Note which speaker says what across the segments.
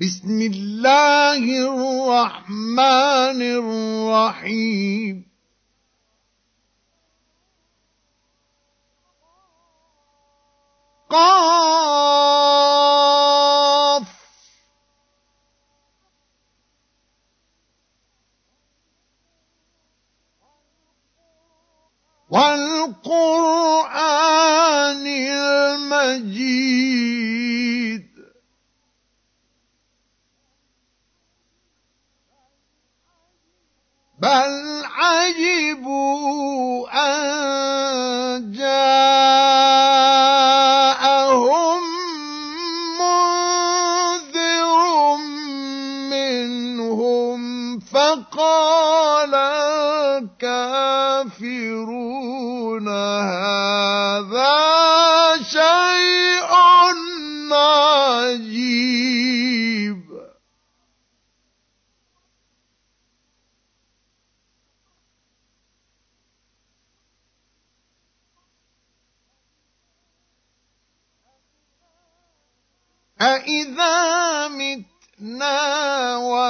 Speaker 1: بسم الله الرحمن الرحيم. قاف. والقرآن المجيد. بل عجبوا أن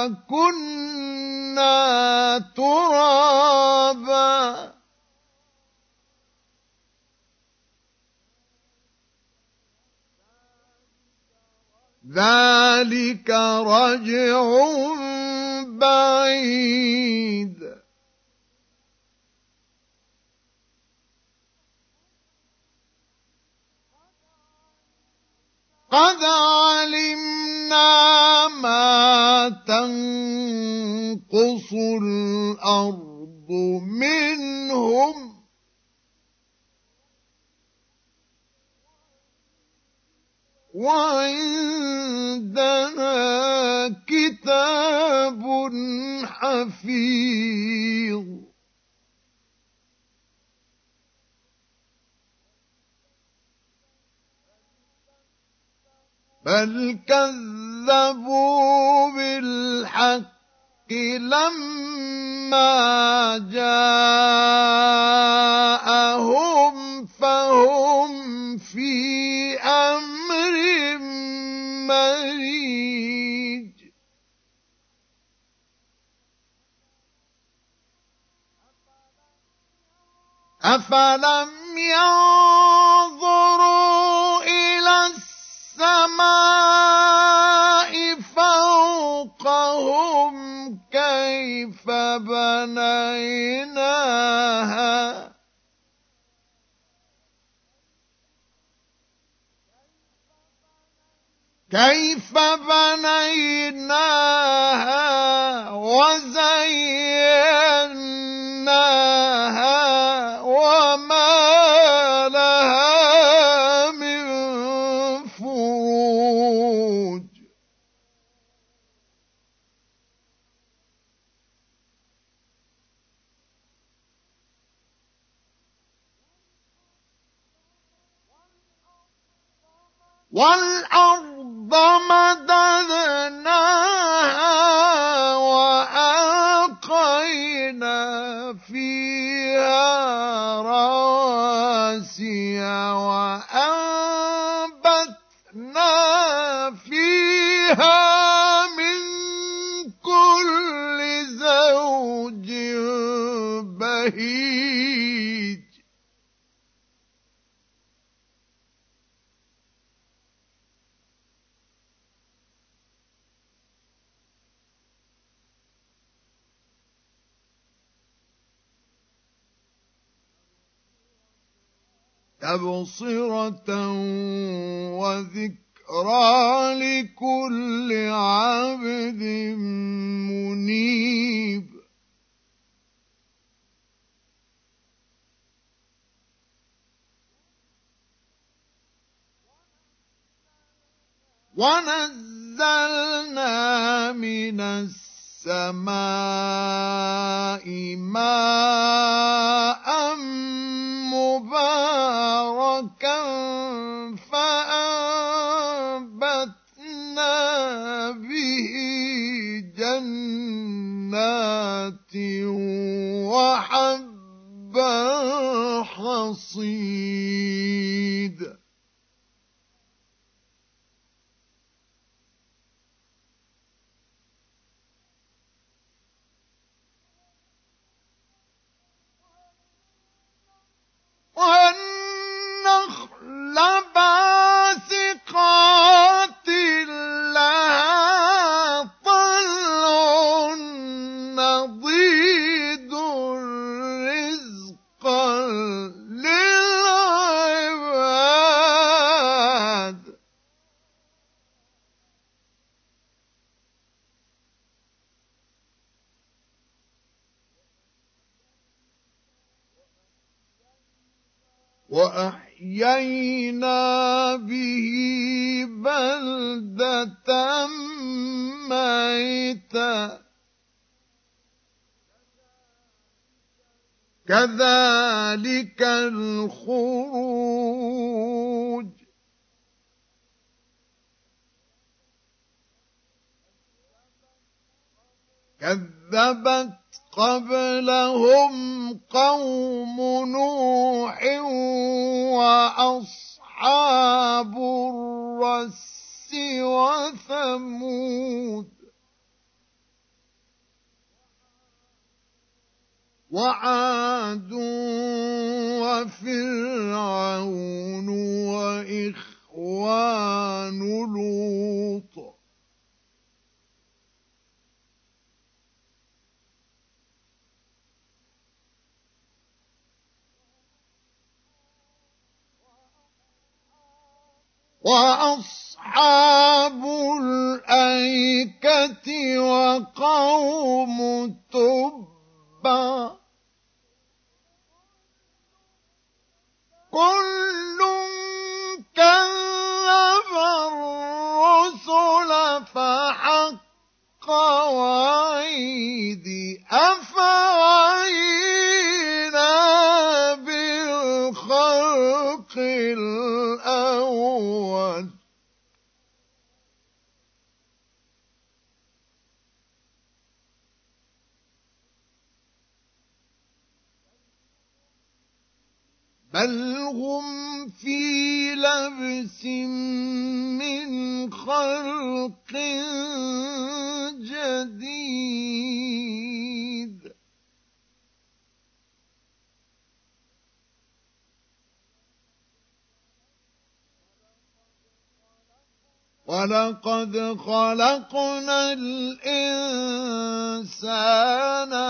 Speaker 1: وكنا ترابا. ذلك رجع بعيد. قد علمنا ما تنقص الأرض منهم وعندنا كتاب حفيظ بل كذبوا بالحق لما جاءهم فهم في أمر مريج. أفلم ينظروا بنيناها كيف بنيناها وزيناها والأرض مددناها وألقينا فيها رواسي وأنبتنا فيها من كل زوج بهيج تبصرة وذكرى لكل عبد منيب. ونزلنا من السماء ماء كذلك الخروج. كذبت قبلهم قوم نوح وأصحاب الرس وثمود. وعاد وفرعون وإخوان لوط. وأصحاب الأيكة وقوم تبع كل كذب الرسل فحق وعيدي أفعينا بل هم في لبس من خلق جديد ولقد خلقنا الإنسان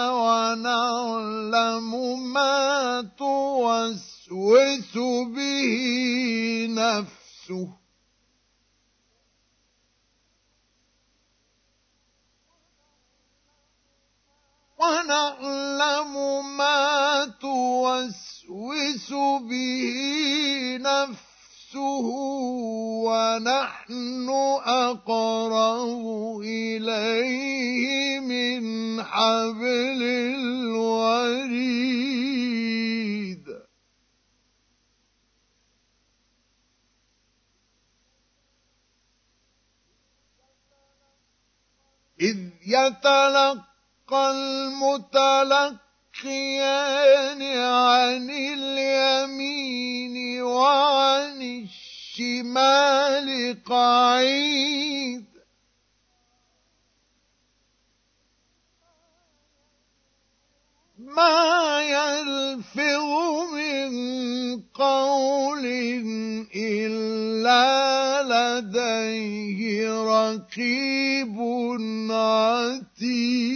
Speaker 1: ونعلم ما توسوس به نفسه. ونعلم ما توسوس به نفسه ونحن أقرب إليه من حبل الوريد. يتلقى المتلقى يبكيان عن اليمين وعن الشمال قعيد. ما يلفظ من قول إلا لديه رقيب عتيد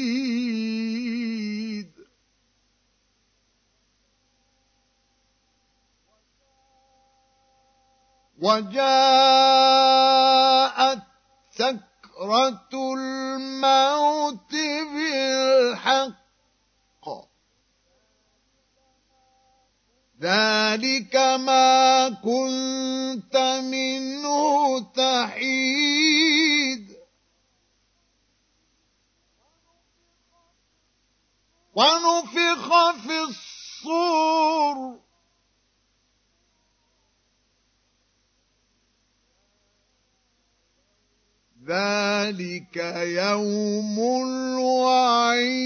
Speaker 1: وجاءت سكرة الموت بالحق. ذلك ما كنت منه تحيد. ونفخ في الصور. ذلك يوم الوعيد.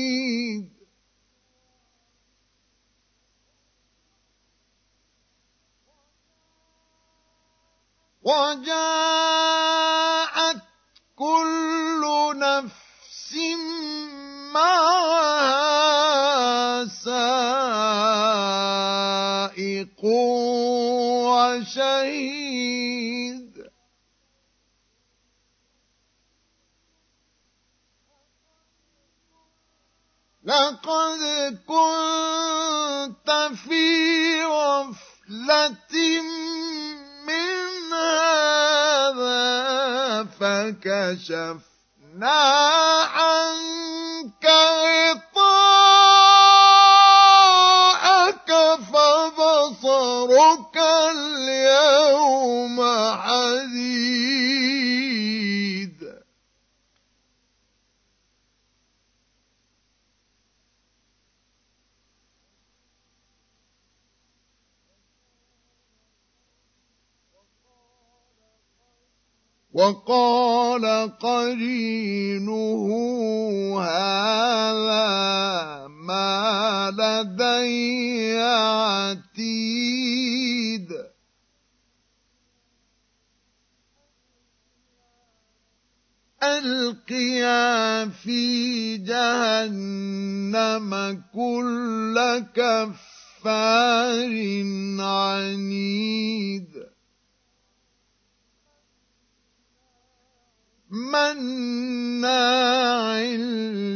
Speaker 1: وجاءت كل نفس معها سائق وشهيد. لقد كنت في غفلة من هذا فكشفنا عنك وقال قرينه هذا ما لدي عتيد. ألقيا في جهنم كل كفار عنيد. مناع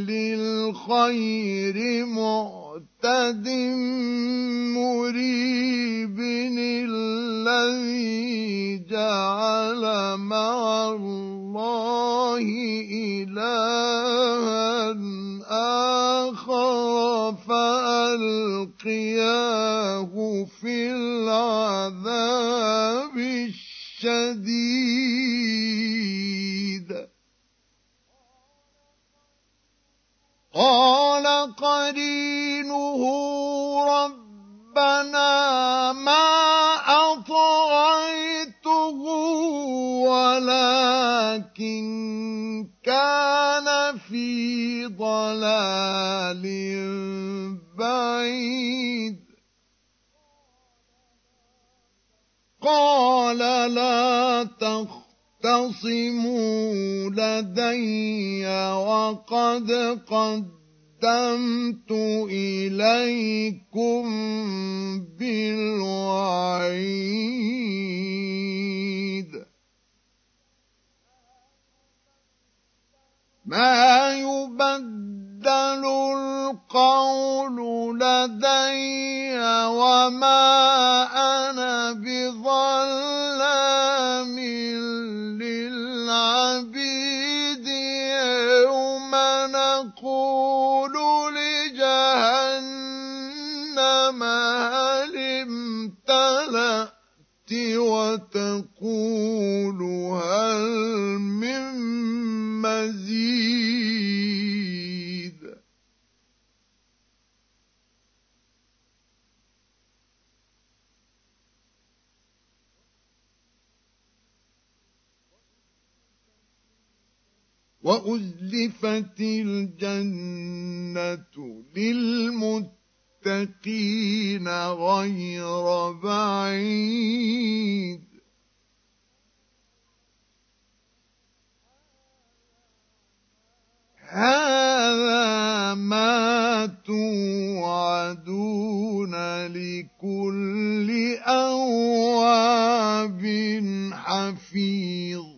Speaker 1: للخير معتد كان في ضلال بعيد. قال لا تختصموا لدي وقد قدمت إليكم بالوعيد. ما يبدل القول لدي وما أنا بظلام وأزلفت الجنة للمتقين غير بعيد هذا ما توعدون لكل أواب حفيظ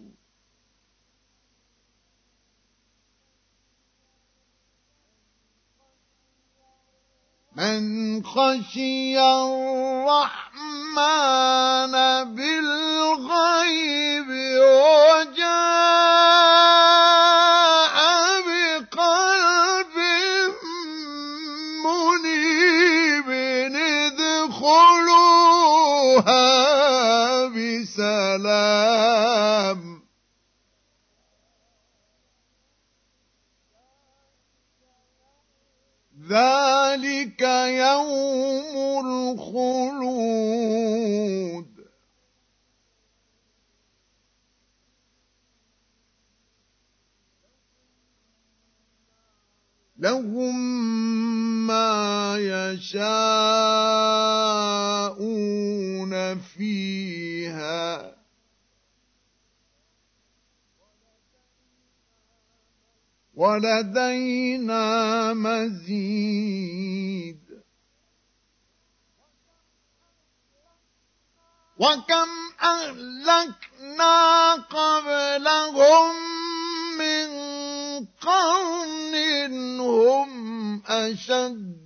Speaker 1: من خشي الرحمن بالغيب يشاءون فيها. ولدينا مزيد. وكم أهلكنا قبلهم من قرن هم أشد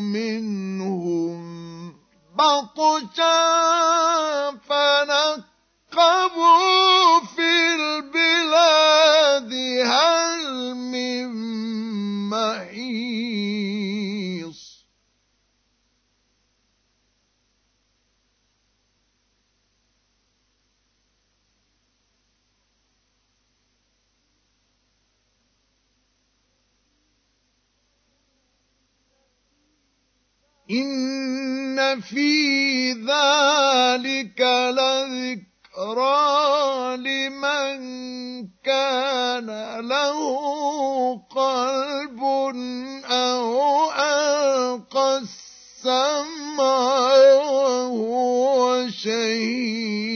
Speaker 1: منهم بطشا فنقبوا في إن في ذلك لذكرى لمن كان له قلب أو ألقى السمع وهو شهيد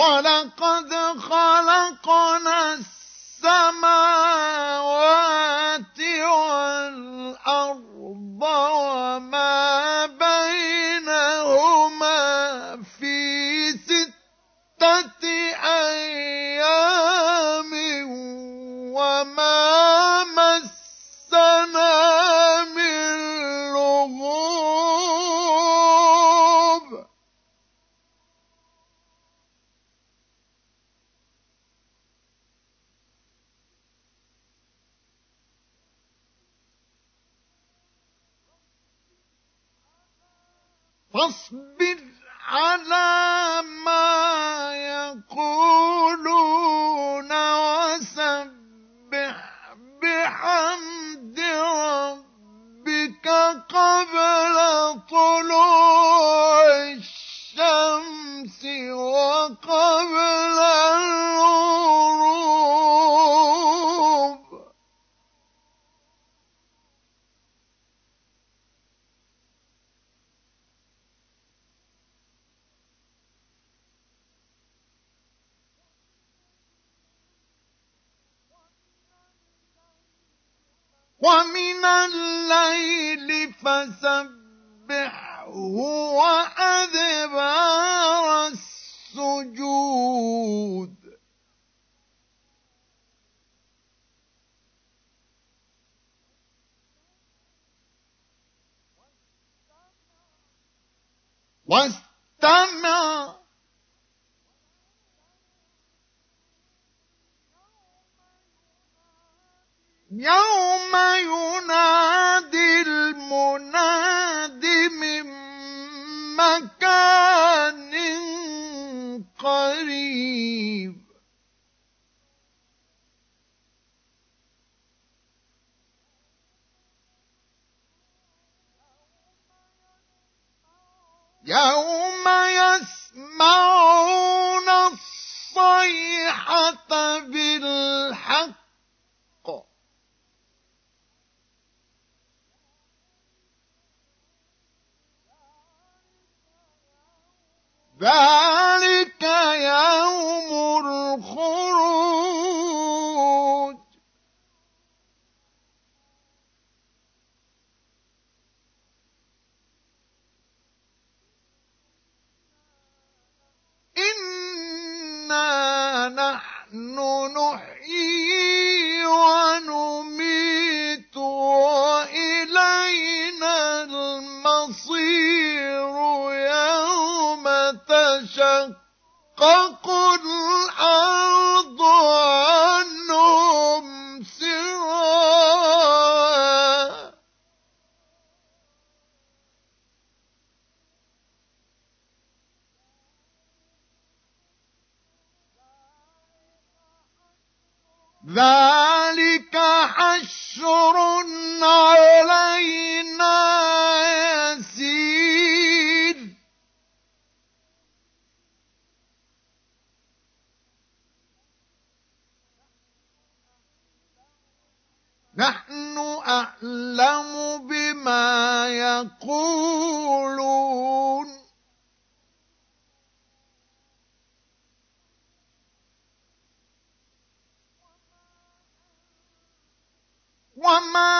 Speaker 1: ولقد خلقنا السماوات فاصبر على ما يقولون ومن الليل فسبحه وأدبار السجود. واستمع يوم ينادي المناد من مكان قريب. ذلك وما